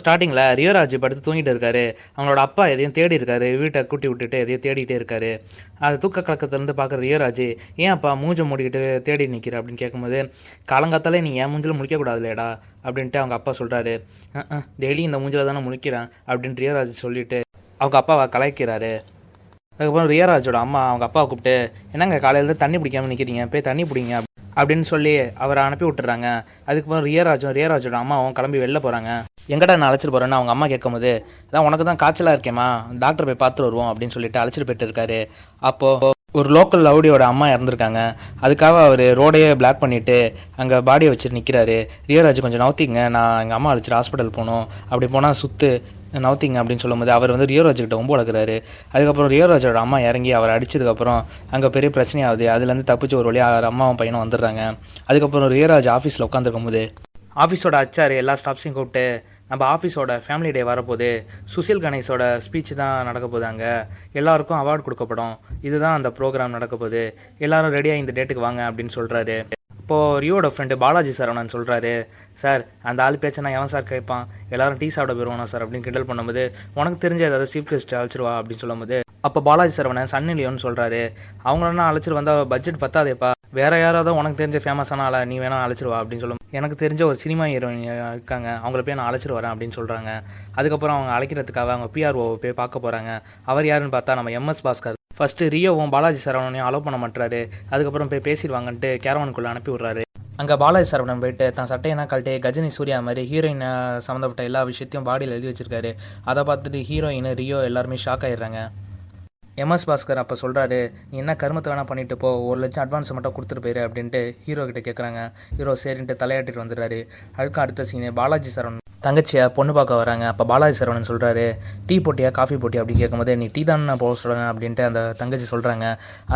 ஸ்டார்டிங்கில் ரியோராஜ் படுத்து தூங்கிட்டு இருக்காரு. அவங்களோட அப்பா எதையும் தேடி இருக்காரு. வீட்டை கூட்டி விட்டுட்டு எதையும் தேடிட்டே இருக்காரு. அது தூக்க கலக்கத்துலேருந்து பார்க்குற ரியோராஜ் ஏன் அப்பா மூஞ்ச மூடிக்கிட்டு தேடி நிற்கிற அப்படின்னு கேட்கும்போது காலங்காத்தாலே நீ ஏன் மூஞ்சில் முடிக்கக்கூடாதுலேடா அப்படின்ட்டு அவங்க அப்பா சொல்கிறாரு டெய்லி இந்த மூஞ்சில் தானே முழிக்கிறேன் அப்படின்னு ரியோராஜ் சொல்லிட்டு அவங்க அப்பாவை கலாய்க்கிறாரு. அதுக்கப்புறம் ரியராஜோட அம்மா அவங்க அப்பாவை கூப்பிட்டு என்னங்க காலையில் தண்ணி பிடிக்காம நிற்கிறீங்க போய் தண்ணி பிடிங்க அப்படின்னு சொல்லி அவரை அனுப்பி விட்டுறாங்க. அதுக்கப்புறம் ரியராஜும் ரியராஜோட அம்மாவும் கிளம்பி வெளில போகிறாங்க எங்கடா நான் அழைச்சிட்டு போகிறேன்னு அவங்க அம்மா கேட்கும்போது அதான் உனக்கு தான் காய்ச்சலாக இருக்கேம்மா. டாக்டர் போய் பார்த்துட்டு வருவோம் அப்படின்னு சொல்லிட்டு அழைச்சிட்டு போயிட்டு இருக்காரு. அப்போது ஒரு லோக்கல் லவுடியோட அம்மா இறந்துருக்காங்க. அதுக்காக அவர் ரோடையே பிளாக் பண்ணிவிட்டு அங்கே பாடியை வச்சுட்டு நிற்கிறாரு ரியராஜ் கொஞ்சம் நவுத்திங்க நான் எங்கள் அம்மா அழைச்சிட்டு ஹாஸ்பிட்டல் போகணும். அப்படி போனால் சுற்று நவத்திங் அப்படின்னு சொல்லும்போது அவர் வந்து ரியோராஜ் ரொம்ப வளர்க்குறாரு. அதுக்கப்புறம் ரியோராஜோட அம்மா இறங்கி அவர் அடிச்சதுக்கப்புறம் அங்கே பெரிய பிரச்சனையாகுது அதுலேருந்து தப்பிச்சு ஒரு வழியாக அவர் அம்மாவும் பையனும் வந்துடுறாங்க. அதுக்கப்புறம் ரியோராஜ் ஆஃபீஸில் உட்காந்துருக்கும் போது ஆஃபீஸோட அச்சார் எல்லா ஸ்டாஃப்ஸையும் கூப்பிட்டு நம்ம ஆஃபீஸோட ஃபேமிலி டே வரப்போகுது. சுசில் கணேஷோட ஸ்பீச் தான் நடக்க போகுது அங்கே. எல்லாருக்கும் அவார்டு கொடுக்கப்படும். இதுதான் அந்த ப்ரோக்ராம் நடக்க போகுது. எல்லாரும் ரெடியாக இந்த டேட்டுக்கு வாங்க அப்படின்னு சொல்கிறாரு இப்போது ரியோட ஃப்ரெண்டு பாலாஜி சரவணன் சொல்கிறாரு சார் அந்த ஆள் பேச்சை நான் எவன் சார் கேட்பான் எல்லாரும் டீ சாப்பிட போயிருவானா சார் அப்படின்னு கிண்டல் பண்ணும்போது உனக்கு தெரிஞ்ச ஏதாவது சீஃப் கெஸ்ட் அழைச்சிருவா அப்படின்னு சொல்லும்போது அப்போ பாலாஜி சரவணன் சன்னி லியோன்னு சொல்கிறாரு அவங்களெல்லாம் அழைச்சிட்டு வந்தால் பட்ஜெட் பத்தாதேப்பா. வேற யாராவது உனக்கு தெரிஞ்ச ஃபேமஸான ஆளை நீ வேணா அழைச்சிருவா அப்படின்னு சொல்லும் எனக்கு தெரிஞ்ச ஒரு சினிமா ஹீரோயின் இருக்காங்க. அவங்கள போய் நான் அழைச்சிட்டு வரேன் அப்படின்னு சொல்கிறாங்க அதுக்கப்புறம் அவங்க அழைக்கிறதுக்காக அவங்க பிஆர்ஓ போய் பார்க்க போகிறாங்க அவர் யாருன்னு பார்த்தா நம்ம எம்எஸ் பாஸ்கர் ஃபஸ்ட்டு ரியோவும் பாலாஜி சரவணனையும் அலோவ் பண்ண மாட்டாரு அதுக்கப்புறம் போய் பேசிடுவாங்கன்ட்டு கேரவனுக்குள்ளே அனுப்பி விட்றாரு அங்கே பாலாஜி சரவணன் போயிட்டு தான் சட்டையெல்லாம் கழட்டி கஜினி சூர்யா மாதிரி ஹீரோயின் சம்மந்தப்பட்ட எல்லா விஷயத்தையும் பாடியில் எழுதி வச்சிருக்காரு. அதை பார்த்துட்டு ஹீரோயின் ரியோ எல்லாருமே ஷாக் ஆயிடுறாங்க. எம்எஸ் பாஸ்கர் அப்போ சொல்கிறாரு நீ என்ன கருமத்தை வேணால் பண்ணிட்டு போ ஒரு லட்சம் அட்வான்ஸ் மட்டும் கொடுத்துட்டு போயிரு அப்படின்ட்டு ஹீரோ கிட்ட கேட்குறாங்க ஹீரோ சரின்ட்டு தலையாட்டிட்டு வந்துடுறாரு. அதுக்கு அடுத்த சீனு பாலாஜி சரவணன் தங்கச்சியை பொண்ணு பார்க்க வராங்க. அப்போ பாலாஜி சரவணன் சொல்கிறாரு டீ போட்டியா காஃபி போட்டியா? அப்படின்னு கேட்கும்போது நீ டீ தானே நான் போக சொல்லுங்க அப்படின்ட்டு அந்த தங்கச்சி சொல்கிறாங்க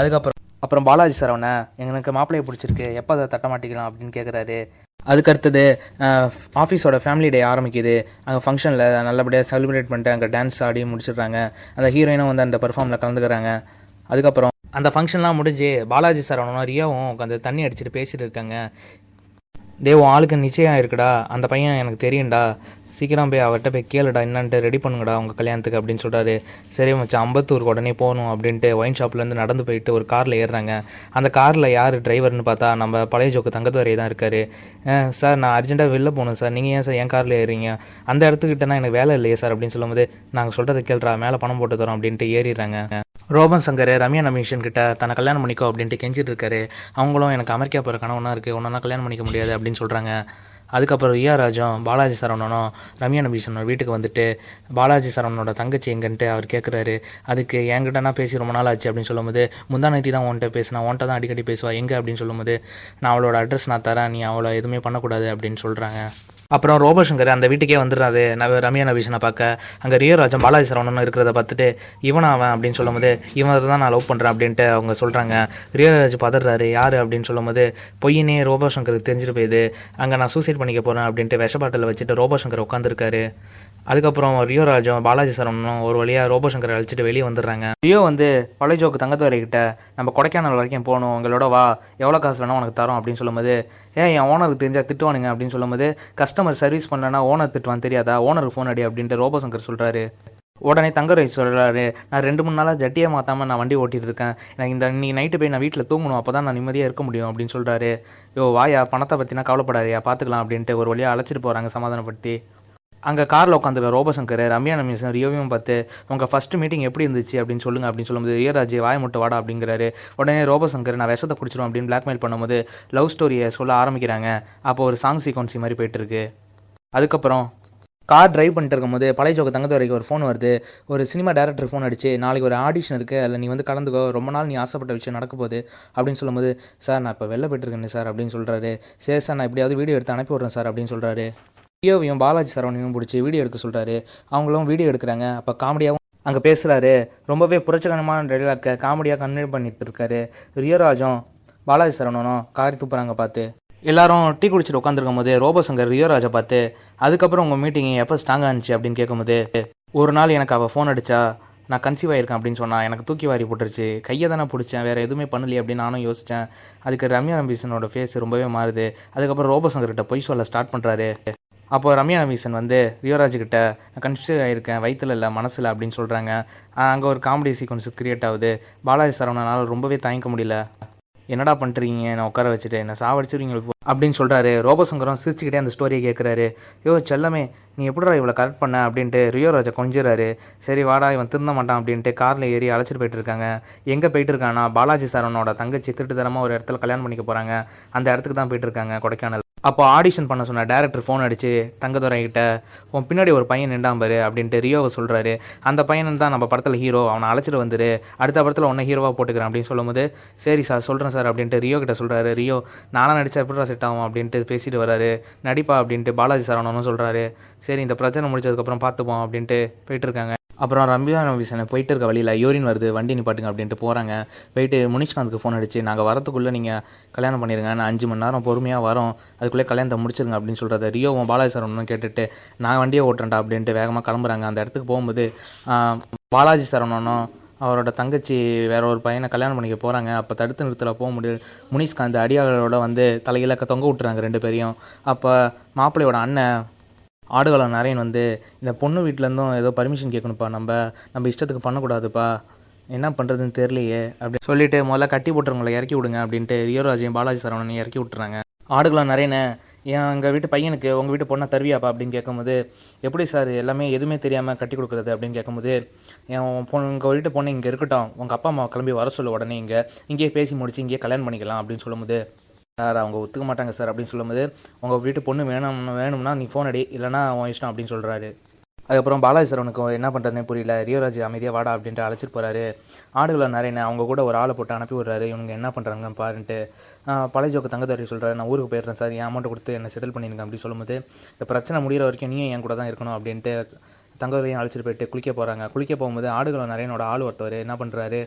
அதுக்கப்புறம் அப்புறம் பாலாஜி சரவணை எனக்கு மாப்பிள்ளையை பிடிச்சிருக்கு எப்போ அதை தட்ட மாட்டிக்கலாம்? அப்படின்னு கேட்குறாரு அதுக்கடுத்தது ஆஃபீஸோட ஃபேமிலி டே ஆரம்பிக்குது. அங்கே ஃபங்க்ஷனில் நல்லபடியாக செலிப்ரேட் பண்ணிட்டு அங்கே டான்ஸ் ஆடி முடிச்சிடுறாங்க. அந்த ஹீரோயினும் வந்து அந்த பெர்ஃபார்மில் கலந்துக்கிறாங்க. அதுக்கப்புறம் அந்த ஃபங்க்ஷன்லாம் முடிஞ்சு பாலாஜி சரவணனும் ரியாவும் உட்காந்து தண்ணி அடிச்சுட்டு பேசிட்டு இருக்காங்க. டே உன் ஆளுக்கு நிச்சயம் இருக்குடா. அந்த பையன் எனக்கு தெரியும்டா. சீக்கிரம் போய் அவர்கிட்ட போய் கேளுடா. என்னன்ட்டு ரெடி பண்ணுங்கடா உங்கள் கல்யாணத்துக்கு அப்படின்னு சொல்கிறாரு சரி மச்சான் அம்பத்தூருக்கு உடனே போகணும் அப்படின்ட்டு ஒயின் ஷாப்லேருந்து நடந்து போயிட்டு ஒரு காரில் ஏறுறாங்க. அந்த காரில் யார் டிரைவர்னு பார்த்தா நம்ம பழைய ஜோக்கு தங்கத்துவரை தான் இருக்கார். சார் நான் அர்ஜென்ட்டாக வெளில போகணும் சார் நீங்கள் ஏன் சார் என் காரில் ஏறுறீங்க? அந்த இடத்துக்கிட்டனா எனக்கு வேலை இல்லையே சார் அப்படின்னு சொல்லும்போது நாங்கள் சொல்கிறத கேள்றா மேலே பணம் போட்டு தரோம் அப்படின்ட்டு ஏறிடுறாங்க. ரோபன் சங்கர் ரம்யா நமிஷன் கிட்ட தன்னை கல்யாணம் பண்ணிக்கோ அப்படின்ட்டு கெஞ்சிட்டு இருக்காரு. அவங்களும் எனக்கு அமெரிக்கா போகிற கனவுனா இருக்குது ஒன்றா கல்யாணம் பண்ணிக்க முடியாது அப்படின்னு சொல்கிறாங்க அதுக்கப்புறம் ரியா ராஜும் பாலாஜி சரவணனும் ரம்யா நபீஷனோட வீட்டுக்கு வந்துட்டு பாலாஜி சரவணனோட தங்கச்சி எங்கன்ட்டு அவர் கேட்குறாரு அதுக்கு என்கிட்ட நான் பேசி ரொம்ப நாள் ஆச்சு அப்படின்னு சொல்லும்போது முந்தா நேத்தி தான் உன்கிட்ட பேசினா உன்கிட்ட தான் அடிக்கடி பேசுவா எங்கே அப்படின்னு சொல்லும்போது நான் அவளோட அட்ரஸ் நான் தரேன் நீ அவளை எதுவுமே பண்ணக்கூடாது அப்படின்னு சொல்கிறாங்க அப்புறம் ரோபசங்கர் அந்த வீட்டுக்கே வந்துடுறாரு. நவ ரம்யா நபீஷனை பார்க்க. அங்கே ரியராஜன் பாலாஜி சரவணன் இருக்கிறத பார்த்துட்டு இவன் அவன்? அப்படின்னு சொல்லும்போது இவனை தான் நான் லவ் பண்ணுறேன் அப்படின்ட்டு அவங்க சொல்கிறாங்க ரியராஜ் பதறாரு. யார்? அப்படின்னு சொல்லும்போது பொய்யினே ரோபசங்கருக்கு தெரிஞ்சுட்டு போயிது. அங்கே நான் சூசைட் பண்ணிக்க போகிறேன் அப்படின்ட்டு விஷ பாட்டில் வச்சுட்டு ரோபசங்கர் உட்காந்துருக்காரு அதுக்கப்புறம் ரியோ ராஜம் பாலாஜி சரவணனும் ஒரு வழியாக ரோபோசங்கரை அழைச்சிட்டு வெளியே வந்துடுறாங்க. ரியோ வந்து பழையஜோக்கு தங்கத்துவரை நம்ம கொடைக்கானல் வரைக்கும் போகணும் உங்களோட வா எவ்வளோ காசு வேணால் உனக்கு தரோம் அப்படின்னு சொல்லும்போது ஏன் என் ஓனருக்கு தெரிஞ்சால் திட்டுவானுங்க அப்படின்னு சொல்லும்போது கஸ்டமர் சர்வீஸ் பண்ணலன்னா ஓனர் திட்டுவான் தெரியாதா? ஓனருக்கு ஃபோன் அடி அப்படின்ட்டு ரோபோசங்கர் சொல்கிறாரு உடனே தங்கரை சொல்கிறாரு நான் ரெண்டு மூணு நாளாக ஜட்டியை மாற்றாமல் நான் வண்டி ஓட்டிட்டு இருக்கேன். எனக்கு இந்த இன்னைக்கு நைட்டு போய் நான் வீட்டில் தூங்கணும் அப்போ தான் நான் நிம்மதியாக இருக்க முடியும் அப்படின்னு சொல்கிறாரு யோ வாயா பணத்தை பற்றினா கவலைப்படாதயா பார்த்துக்கலாம் அப்படின்ட்டு ஒரு வழியாக அழைச்சிட்டு போகிறாங்க சமாதானப்படுத்தி. அங்கே காரில் உட்காந்துருக்க ரோபசங்கர் ரம்யா நமிசன் ரியோவியும் பார்த்து உங்கள் ஃபஸ்ட்டு மீட்டிங் எப்படி இருந்துச்சு? அப்படின்னு சொல்லுங்க அப்படின்னு சொல்லும்போது ரியராஜ் வாய முட்டை வாடா அப்படிங்கிறாரு. உடனே ரோபசங்கர் நான் விஷத்தை குடிச்சிடும் அப்படின்னு பிளாக்மெயில் பண்ணும்போது லவ் ஸ்டோரியை சொல்ல ஆரம்பிக்கிறாங்க. அப்போ ஒரு சாங் சீக்வன்சி மாதிரி போயிட்டு இருக்கு அதுக்கப்புறம் கார் டிரைவ் பண்ணிட்டு இருக்கும்போது பழைய ஜோக்கு தங்கத்துவரைக்கு ஒரு ஃபோன் வருது. ஒரு சினிமா டேரக்டர் ஃபோன் அடிச்சு நாளைக்கு ஒரு ஆடிஷன் இருக்குது அதில் நீ வந்து கலந்துக்கோ. ரொம்ப நாள் நீ ஆசைப்பட்ட விஷயம் நடக்க போகுது. அப்படின்னு சொல்லும்போது சார் நான் இப்போ வெளில போயிட்டுருக்கேன் சார் அப்படின்னு சொல்கிறாரு சரி சார் நான் எப்படியாவது வீடியோ எடுத்து அனுப்பி விட்றேன் சார் அப்படின்னு சொல்கிறாரு ரியோவையும் பாலாஜி சரவணையும் பிடிச்சி வீடியோ எடுக்க சொல்கிறாரு அவங்களும் வீடியோ எடுக்கிறாங்க. அப்போ காமெடியாகவும் அங்கே பேசுகிறாரு ரொம்பவே புரட்சிகரமான டைலாக்க காமெடியாக கன்வே பண்ணிட்டு இருக்காரு. ரியோராஜும் பாலாஜி சரவணனும் காரி துப்புறாங்க பார்த்து. எல்லாரும் டீ குடிச்சிட்டு உட்காந்துருக்கும் போது ரோபோசங்கர் ரியோராஜை பார்த்து அதுக்கப்புறம் உங்கள் மீட்டிங் எப்போ ஸ்ட்ராங்காக இருந்துச்சு? அப்படின்னு கேட்கும்போது ஒரு நாள் எனக்கு அவள் ஃபோன் அடிச்சா நான் கன்சீவ் ஆயிருக்கேன் அப்படின்னு சொன்னால் எனக்கு தூக்கி வாரி போட்டுருச்சு. கையை தானே பிடிச்சேன். வேறு எதுவுமே பண்ணலையே அப்படின்னு நானும் யோசித்தேன் அதுக்கு ரம்யா ரம்பீசனோட ஃபேஸ் ரொம்பவே மாறுது. அதுக்கப்புறம் ரோபோசங்கர்கிட்ட பொய் சொல்ல ஸ்டார்ட் பண்ணுறாரு அப்போ ரம்யா நவீசன் வந்து யுவராஜ்கிட்ட கிட்ட கன்ஃபியூஸ் ஆகிருக்கேன் வயிற்றில் இல்லை மனசில் அப்படின்னு சொல்கிறாங்க அங்கே ஒரு காமெடி சீக்வன்ஸ் கிரியேட் ஆகுது. பாலாஜி சரவணனால் ரொம்பவே தாங்கிக்க முடியல. என்னடா பண்ணுறீங்க என்னை உட்கார வச்சுட்டு என்ன சாவடிச்சிருவீங்க. அப்படின்னு சொல்கிறாரு ரோபசங்கரம் சிரிச்சுக்கிட்டே அந்த ஸ்டோரியை கேட்குறாரு யோ செல்லமே நீ எப்படிடா இவ்வளோ கரெக்ட் பண்ண? அப்படின்ட்டு ரியோ ராஜா கொஞ்சிறாரு. சரி வாடா இவன் திருந்த மாட்டான் அப்படின்ட்டு காரில் ஏறி அழைச்சிட்டு போயிட்டு இருக்காங்க. எங்கே போயிட்டு இருக்கானா பாலாஜி சரவணோட தங்கச்சி திருட்டுத்தனமாக ஒரு இடத்துல கல்யாணம் பண்ணிக்க போகிறாங்க அந்த இடத்துக்கு தான் போயிட்டு இருக்காங்க கொடைக்கானல். அப்போ ஆடிஷன் பண்ண சொன்ன டேரக்டர் ஃபோன் அடிச்சு தங்கதுரை கிட்ட உன் பின்னாடி ஒரு பையன் நின்றான் பாரு அப்படின்ட்டு ரியோவை சொல்கிறாரு அந்த பையன் தான் நம்ம படத்தில் ஹீரோ அவனை அழைச்சிட்டு வந்துரு. அடுத்த படத்தில் உன்ன ஹீரோவாக போட்டுக்கிறேன் அப்படின்னு சொல்லும்போது சரி சார் சொல்கிறேன் சார் அப்படின்ட்டு ரியோ கிட்ட சொல்கிறாரு ரியோ நானாக நடித்தா எப்படிடா செட் ஆகும்? அப்படின்ட்டு பேசிட்டு வராரு. நடிப்பா அப்படின்ட்டு பாலாஜி சார் சரவணனும் சொல்கிறாரு சரி இந்த பிரச்சனை முடிச்சதுக்கப்புறம் பார்த்துப்போம் அப்படின்ட்டு போயிட்டுருக்காங்க அப்புறம் ரம்யா நவீசனை போயிட்டு இருக்க வழியில் யூரின் வருது வண்டி நிப்பாட்டுங்க அப்படின்ட்டு போகிறாங்க போயிட்டு முனிஷ்காந்துக்கு ஃபோன் அடிச்சு நாங்கள் வரத்துக்குள்ளே நீங்கள் கல்யாணம் பண்ணிடுங்க நான் அஞ்சு மணி நேரம் பொறுமையாக வரோம் அதுக்குள்ளே கல்யாணத்தை முடிச்சிருங்க அப்படின்னு சொல்கிறது ரியோவும் பாலாஜி சரவணனும் கேட்டுட்டு நான் வண்டியை ஓட்டுறேன்டா அப்படின்ட்டு வேகமாக கிளம்புறாங்க. அந்த இடத்துக்கு போகும்போது பாலாஜி சரவணனும் அவரோட தங்கச்சி வேற ஒரு பையனை கல்யாணம் பண்ணிக்க போகிறாங்க அப்போ தடுத்து நிறுத்தல போக முடியும் முனிஷ்காந்த் அடியாளரோட வந்து தலையில தொங்க விட்டுறாங்க ரெண்டு பேரையும். அப்போ மாப்பிள்ளையோட அண்ணன் ஆடுகளம் நரேன் வந்து இந்த பொண்ணு வீட்டிலேருந்தும் ஏதோ பர்மிஷன் கேட்கணும்ப்பா நம்ம நம்ம இஷ்டத்துக்கு பண்ணக்கூடாதுப்பா. என்ன பண்ணுறதுன்னு தெரியலையே அப்படின்னு சொல்லிட்டு முதல்ல கட்டி போட்டுறவங்களை இறக்கி விடுங்க அப்படின்ட்டு ரியோராஜையும் பாலாஜி சரவணனையும் இறக்கி விட்டுறாங்க. ஆடுகளம் நரேனே என் எங்கள் வீட்டு பையனுக்கு உங்கள் வீட்டு பொண்ணை தருவியாப்பா? அப்படின்னு கேட்கும்போது எப்படி சார் எல்லாமே எதுவுமே தெரியாமல் கட்டி கொடுக்குறது? அப்படின்னு கேட்கும்போது என் பொண்ணு உங்கள் வீட்டு பொண்ணு இங்கே இருக்கட்டும். உங்கள் அப்பா அம்மா கிளம்பி வர சொல்லு உடனே இங்கே. இங்கேயே பேசி முடிச்சு இங்கேயே கல்யாணம் பண்ணிக்கலாம். அப்படின்னு சொல்லும்போது சார் அவங்க ஒத்துக்க மாட்டாங்க சார் அப்படின்னு சொல்லும்போது உங்கள் வீட்டு பொண்ணு வேணும் வேணும்னா நீ ஃபோன் அடி இல்லைனா உன் இஷ்டம் அப்படின்னு சொல்கிறாரு அதுக்கப்புறம் பாலாஜி சரவனுக்கு என்ன பண்ணுறதுனே புரியல. ரியோராஜ் அமைதியாக வாடா அப்படின்ட்டு அழைச்சிட்டு போகிறாரு ஆடுகளை நிறைய அவங்க கூட ஒரு ஆளை போட்டு அனுப்பி விடுறாரு. இவங்க என்ன பண்ணுறாங்க பாருன்ட்டு பழைய ஜோக்கு தங்கதாரி சொல்கிறாரு நான் ஊருக்கு போயிடுறேன் சார். என் அமௌண்ட் கொடுத்து என்ன செட்டில் பண்ணியிருக்கேன் அப்படின்னு சொல்லும்போது இந்த பிரச்சனை முடிகிற வரைக்கும் நீயும் என் கூட தான் இருக்கணும் அப்படின்ட்டு தங்கதுரையும் அழைச்சிட்டு போயிட்டு குளிக்க போகிறாங்க குளிக்க போகும்போது ஆடுகளை நிறையனோட ஆள் ஒருத்தவர் என்ன பண்ணுறாரு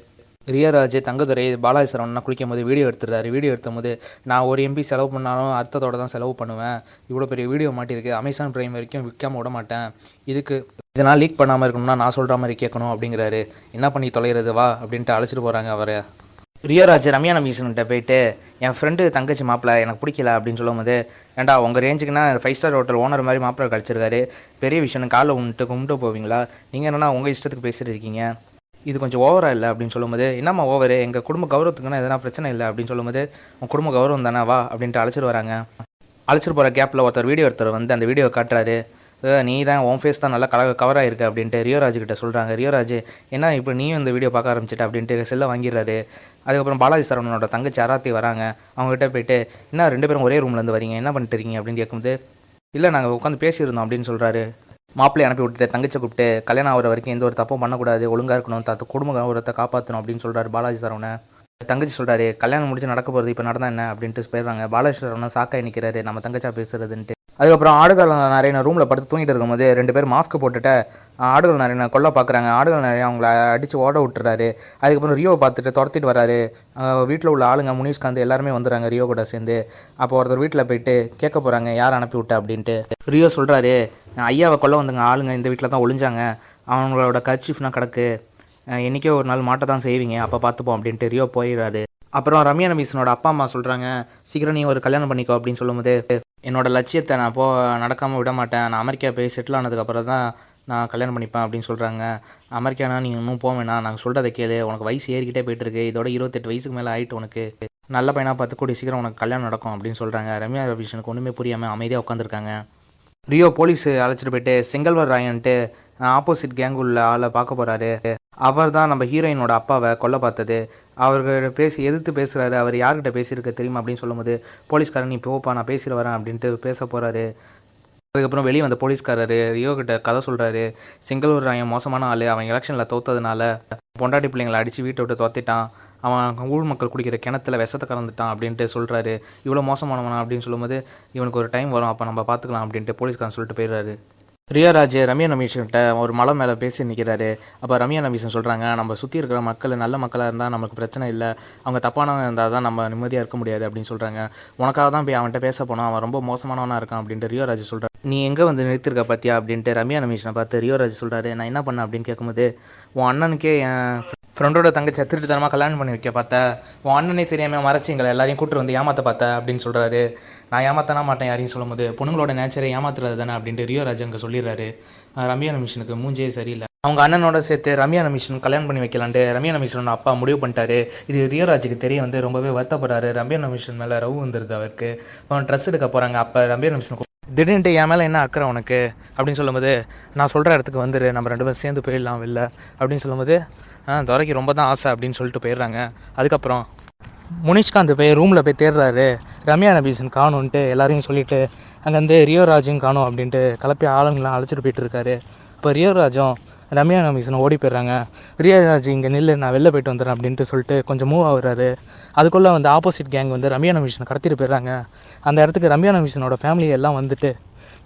ரியராஜ் தங்கதுரை பாலாஜி குளிக்கும் போது வீடியோ எடுத்துடுறாரு. வீடியோ எடுத்தும் போது நான் ஒரு எம்பி செலவு பண்ணாலும் அர்த்தத்தோட தான் செலவு பண்ணுவேன். இவ்வளோ பெரிய வீடியோ மாட்டியிருக்கு. அமேசான் பிரைம் வரைக்கும் விற்காம விட மாட்டேன். இதுக்கு இதனால் லீக் பண்ணாமல் இருக்கணும்னா நான் சொல்கிற மாதிரி கேட்கணும் அப்படிங்கிறாரு. என்ன பண்ணி தொலைகிறது வா அப்படின்ட்டு அழைச்சிட்டு போகிறாங்க அவரை. ரியோராஜ் ரம்யா நம்பீசன்கிட்ட போயிட்டு என் ஃப்ரெண்டு தங்கச்சி மாப்பிள்ளை எனக்கு பிடிக்கல அப்படின்னு சொல்லும்போது ஏண்டா உங்கள் ரேஞ்சுக்குன்னா ஃபைவ் ஸ்டார் ஹோட்டல் ஓனர் மாதிரி மாப்பிள்ளை கழிச்சிருக்காரு. பெரிய விஷயம் காலை உன்ட்டு கும்பிட்டு போவீங்களா? நீங்கள் என்னன்னா உங்கள் இஷ்டத்துக்கு பேசிட்டு இருக்கீங்க. இது கொஞ்சம் ஓவரா இல்லை அப்படின்னு சொல்லும்போது என்னம்மா ஓவர் எங்கள் குடும்ப கௌரவத்துக்குன்னா எதனா பிரச்சனை இல்லை? அப்படின்னு சொல்லும்போது உன் குடும்ப கௌரவம் தானே? வா அப்படின்ட்டு அழைச்சிட்டு வராங்க. அழைச்சிட்டு போகிற கேப்பில் ஒருத்தர் வீடியோ ஒருத்தர் வந்து அந்த வீடியோ காட்டுறாரு. நீ தான் உன் ஃபேஸ் தான் நல்லா கலக கவர் ஆயிருக்கு அப்படின்ட்டு ரியோராஜ் கிட்ட சொல்கிறாங்க ரியோராஜ் என்ன இப்போ நீயும் இந்த வீடியோ பார்க்க ஆரம்பிச்சிட்ட? அப்படின்ட்டு செல்லை வாங்கிடுறாரு. அதுக்கப்புறம் பாலாஜி சரவணனோட தங்கச்சி அராத்தி வராங்க. அவங்ககிட்ட போயிட்டு என்ன ரெண்டு பேரும் ஒரே ரூம்லேருந்து வரீங்க? என்ன பண்ணிட்டு இருக்கீங்க? அப்படின்னு கேட்கும்போது இல்லை நாங்கள் உட்காந்து பேசியிருந்தோம் அப்படின்னு சொல்கிறாரு மாப்பிள்ளை அனுப்பி விட்டுட்டு தங்கச்சி கூப்பிட்டு கல்யாணம் ஆகிற வரைக்கும் எந்த ஒரு தப்பும் பண்ணக்கூடாது ஒழுங்காக இருக்கணும் தத்து குடும்ப கௌரவத்தை காப்பாற்றணும் அப்படின்னு சொல்கிறார் பாலாஜி சரவணன் தங்கச்சி சொல்கிறாரு கல்யாணம் முடிச்சு நடக்க போகிறது இப்போ நடந்தா என்ன அப்படின்ட்டு போயிடுறாங்க. பாலாஜி சரவணன் சாக்காய் நிற்கிறாரு நம்ம தங்கச்சா பேசுறதுன்ட்டு. அதுக்கப்புறம் ஆடுகள் நிறைய ரூமில் படுத்து தூங்கிட்டு இருக்கும்போது ரெண்டு பேர் மாஸ்க் போட்டுட்டு ஆடுகள் நிறைய கொல்ல பார்க்குறாங்க ஆடுகள் நிறைய அவங்கள அடித்து ஓட விட்டுறாரு. அதுக்கப்புறம் ரியோவை பார்த்துட்டு துரத்திட்டு வராரு. வீட்டில் உள்ள ஆளுங்க முனிஷ்காந்த் எல்லாருமே வந்துடுறாங்க ரியோ கூட சேர்ந்து. அப்போ ஒருத்தர் வீட்டில் போயிட்டு கேட்க போகிறாங்க யார் அனுப்பி விட்டா? அப்படின்ட்டு. ரியோ சொல்கிறாரு ஐயாவை கொல்ல வந்துங்க ஆளுங்க இந்த வீட்டில் தான் ஒளிஞ்சாங்க. அவங்களோட கர்ச்சீஃப்னா கிடக்கு. அஹ் ஒரு நாள் மாட்ட தான் செய்வீங்க அப்போ பார்த்துப்போம். அப்படின்ட்டு ரியோ போயிடுறாரு. அப்புறம் ரம்யா நபீசனோட அப்பா அம்மா சொல்கிறாங்க சீக்கிரம் நீ ஒரு கல்யாணம் பண்ணிக்கோ அப்படின்னு சொல்லும்போது என்னோட லட்சியத்தை நான் போ நடக்காமல் விட மாட்டேன். நான் அமெரிக்கா போய் செட்டில் ஆனதுக்கப்புறம் தான் நான் கல்யாணம் பண்ணிப்பேன் அப்படின்னு சொல்கிறாங்க அமெரிக்கானா நீங்கள் இன்னும் போக வேணாம். நாங்கள் சொல்கிறத கேளு. உனக்கு வயசு ஏறிக்கிட்டே போயிட்டு இருக்கு. இதோட இருபத்தெட்டு வயசுக்கு மேலே ஆகிட்டு உனக்கு. நல்ல பையனாக பார்த்து கூடிய சீக்கிரம் உனக்கு கல்யாணம் நடக்கும் அப்படின்னு சொல்கிறாங்க ரம்யா ரபீஷனுக்கு ஒன்றுமே புரியாமல் அமைதியாக உட்காந்துருக்காங்க ரியோ போலீஸ் அழைச்சிட்டு போயிட்டு செங்கல்வர் ராயன்ட்டு ஆப்போசிட் கேங் உள்ள ஆளை பார்க்க போகிறாரு அவர் தான் நம்ம ஹீரோயினோட அப்பாவை கொல்ல பார்த்தது. அவர்கிட்ட பேசி எதிர்த்து பேசுகிறாரு அவர் யார்கிட்ட பேசியிருக்க தெரியுமா அப்படின்னு சொல்லும்போது போலீஸ்காரன் நீ போப்பா நான் பேசிட்டு வரேன் அப்படின்ட்டு பேச போகிறாரு அதுக்கப்புறம் வெளியே வந்த போலீஸ்காரரு ரியோ கிட்ட கதை சொல்கிறாரு செங்கலூர் ராயன் மோசமான ஆள். அவன் எலெக்ஷனில் தோத்ததுனால பொண்டாட்டி பிள்ளைங்களை அடித்து வீட்டை விட்டு தோத்திட்டான் அவன் ஊழ் மக்கள் குடிக்கிற கிணத்துல விஷத்தை கலந்துட்டான் அப்படின்ட்டு சொல்கிறாரு இவ்வளோ மோசமானவனா? அப்படின்னு சொல்லும்போது இவனுக்கு ஒரு டைம் வரும். அப்போ நம்ம பார்த்துக்கலாம் அப்படின்ட்டு போலீஸ்காரன் சொல்லிட்டு போயிடுறாரு. ரியாராஜ் ரம்யா நமீஷ்கிட்ட ஒரு மலை மேலே பேசி நிற்கிறாரு அப்போ ரம்யா நமீஷன் சொல்கிறாங்க நம்ம சுற்றி இருக்கிற மக்கள் நல்ல மக்களாக இருந்தால் நமக்கு பிரச்சனை இல்லை. அவங்க தப்பானவங்க இருந்தால் தான் நம்ம நிம்மதியாக இருக்க முடியாது அப்படின்னு சொல்கிறாங்க உனக்காக தான் போய் அவன்கிட்ட பேச போனோம் அவன் ரொம்ப மோசமானவனாக இருக்கான் அப்படின்ட்டு ரியோராஜ் சொல்கிறார் நீ எங்கே வந்து நிறுத்திருக்க பார்த்தியா அப்படின்ட்டு ரம்யா நமீஷனை பார்த்து ரியோராஜ் சொல்கிறாரு நான் என்ன பண்ணேன் அப்படின்னு கேட்கும்போது உன் அண்ணனுக்கே என் ஃப்ரெண்டோட தங்கச்சி திருட்டுத்தனமாக கல்யாணம் பண்ணி வைக்க பார்த்த. உன் அண்ணனே தெரியாமல் மறைச்சி எங்களை எல்லாரையும் கூட்டு வந்து ஏமாத்த பார்த்த அப்படின்னு சொல்கிறாரு நான் ஏமாத்தனா மாட்டேன் யாரையும் சொல்லும்போது பொண்ணுங்களோட நேச்சரை ஏமாத்துறது தானே அப்படின்ட்டு ரியோ ராஜ் அங்கே சொல்லிடுறாரு. ரம்யா நமிஷனுக்கு மூஞ்சே சரியில்லை. அவங்க அண்ணனோட சேர்த்து ரம்யா நமிஷன் கல்யாணம் பண்ணி வைக்கலான்ட்டு ரம்யா நமிஷனோட அப்பா முடிவு பண்ணிட்டாரு. இது ரியோராஜுக்கு தெரிய வந்து ரொம்பவே வருத்தப்படுறாரு. ரம்யா நமிஷன் மேலே ரவு வந்துருது அவருக்கு. அவன் ட்ரெஸ் எடுக்க போகிறாங்க அப்போ ரம்யா நமிஷன் திடீர்னுட்டு என் மேலே என்ன அக்கறை உனக்கு? அப்படின்னு சொல்லும்போது நான் சொல்கிற இடத்துக்கு வந்துடு நம்ம ரெண்டு பேரும் சேர்ந்து போயிடலாம் வெளில அப்படின்னு சொல்லும்போது ஆ துறைக்கு ரொம்ப தான் ஆசை அப்படின்னு சொல்லிட்டு போயிடுறாங்க. அதுக்கப்புறம் முனிஷ்காந்த் போய் ரூமில் போய் தேடுறாரு. ரம்யா நபீசன் காணுன்ட்டு எல்லாரையும் சொல்லிட்டு அங்கேருந்து ரியோ ராஜும் காணும் அப்படின்ட்டு கலப்பி ஆளுங்களாம் அழைச்சிட்டு போயிட்டு இருக்காரு. இப்போ ரியோ ராஜும் ரம்யா நபீசன் ஓடி போயிடுறாங்க. ரியோ இங்கே நில்லு நான் வெளில போயிட்டு வந்துடுறேன் அப்படின்ட்டு சொல்லிட்டு கொஞ்சம் மூவ் ஆகுறாரு. அதுக்குள்ளே வந்து ஆப்போசிட் கேங் வந்து ரம்யா நபீசனை கடத்திட்டு போயிடுறாங்க. அந்த இடத்துக்கு ரம்யா நபீசனோட ஃபேமிலி எல்லாம் வந்துட்டு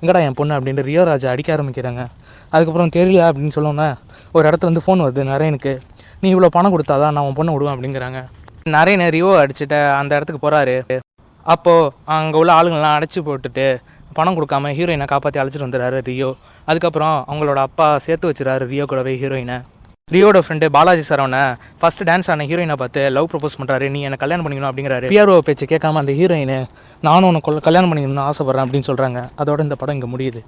எங்கடா என் பொண்ணு? அப்படின்ட்டு ரியோ ராஜா அடிக்க ஆரம்பிக்கிறாங்க. அதுக்கப்புறம் தெரியல அப்படின்னு சொல்லோன்னே ஒரு இடத்துல வந்து ஃபோன் வருது நரேனுக்கு நீ இவ்வளோ பணம் கொடுத்தாதான் நான் உன் பொண்ணை விடுவேன் அப்படிங்கிறாங்க. நரேனை ரியோ அடிச்சுட்டு அந்த இடத்துக்கு போகிறாரு அப்போது அங்கே உள்ள ஆளுங்கள்லாம் அடைச்சி போட்டுட்டு பணம் கொடுக்காம ஹீரோயினை காப்பாற்றி அழைச்சிட்டு வந்துடுறாரு ரியோ. அதுக்கப்புறம் அவங்களோட அப்பா சேர்த்து வச்சுறாரு ரியோ கூடவே ஹீரோயினை ரியோட ஃப்ரெண்டு பாலாஜி சரவனை ஃபஸ்ட் டான்ஸ் ஆன ஹீரோயினை பார்த்து லவ் ப்ரப்போஸ் பண்ணுறாரு நீ என்னை கல்யாணம் பண்ணிக்கணும் அப்படிங்கிறாரு. பிஆர்ஓ பேச்சு கேட்காம அந்த ஹீரோயின் நானும் உனக்கு கல்யாணம் பண்ணிக்கணும்னு ஆசைப்பட்றேன் அப்படின்னு சொல்கிறாங்க அதோட இந்த படம் இங்கே முடியுது.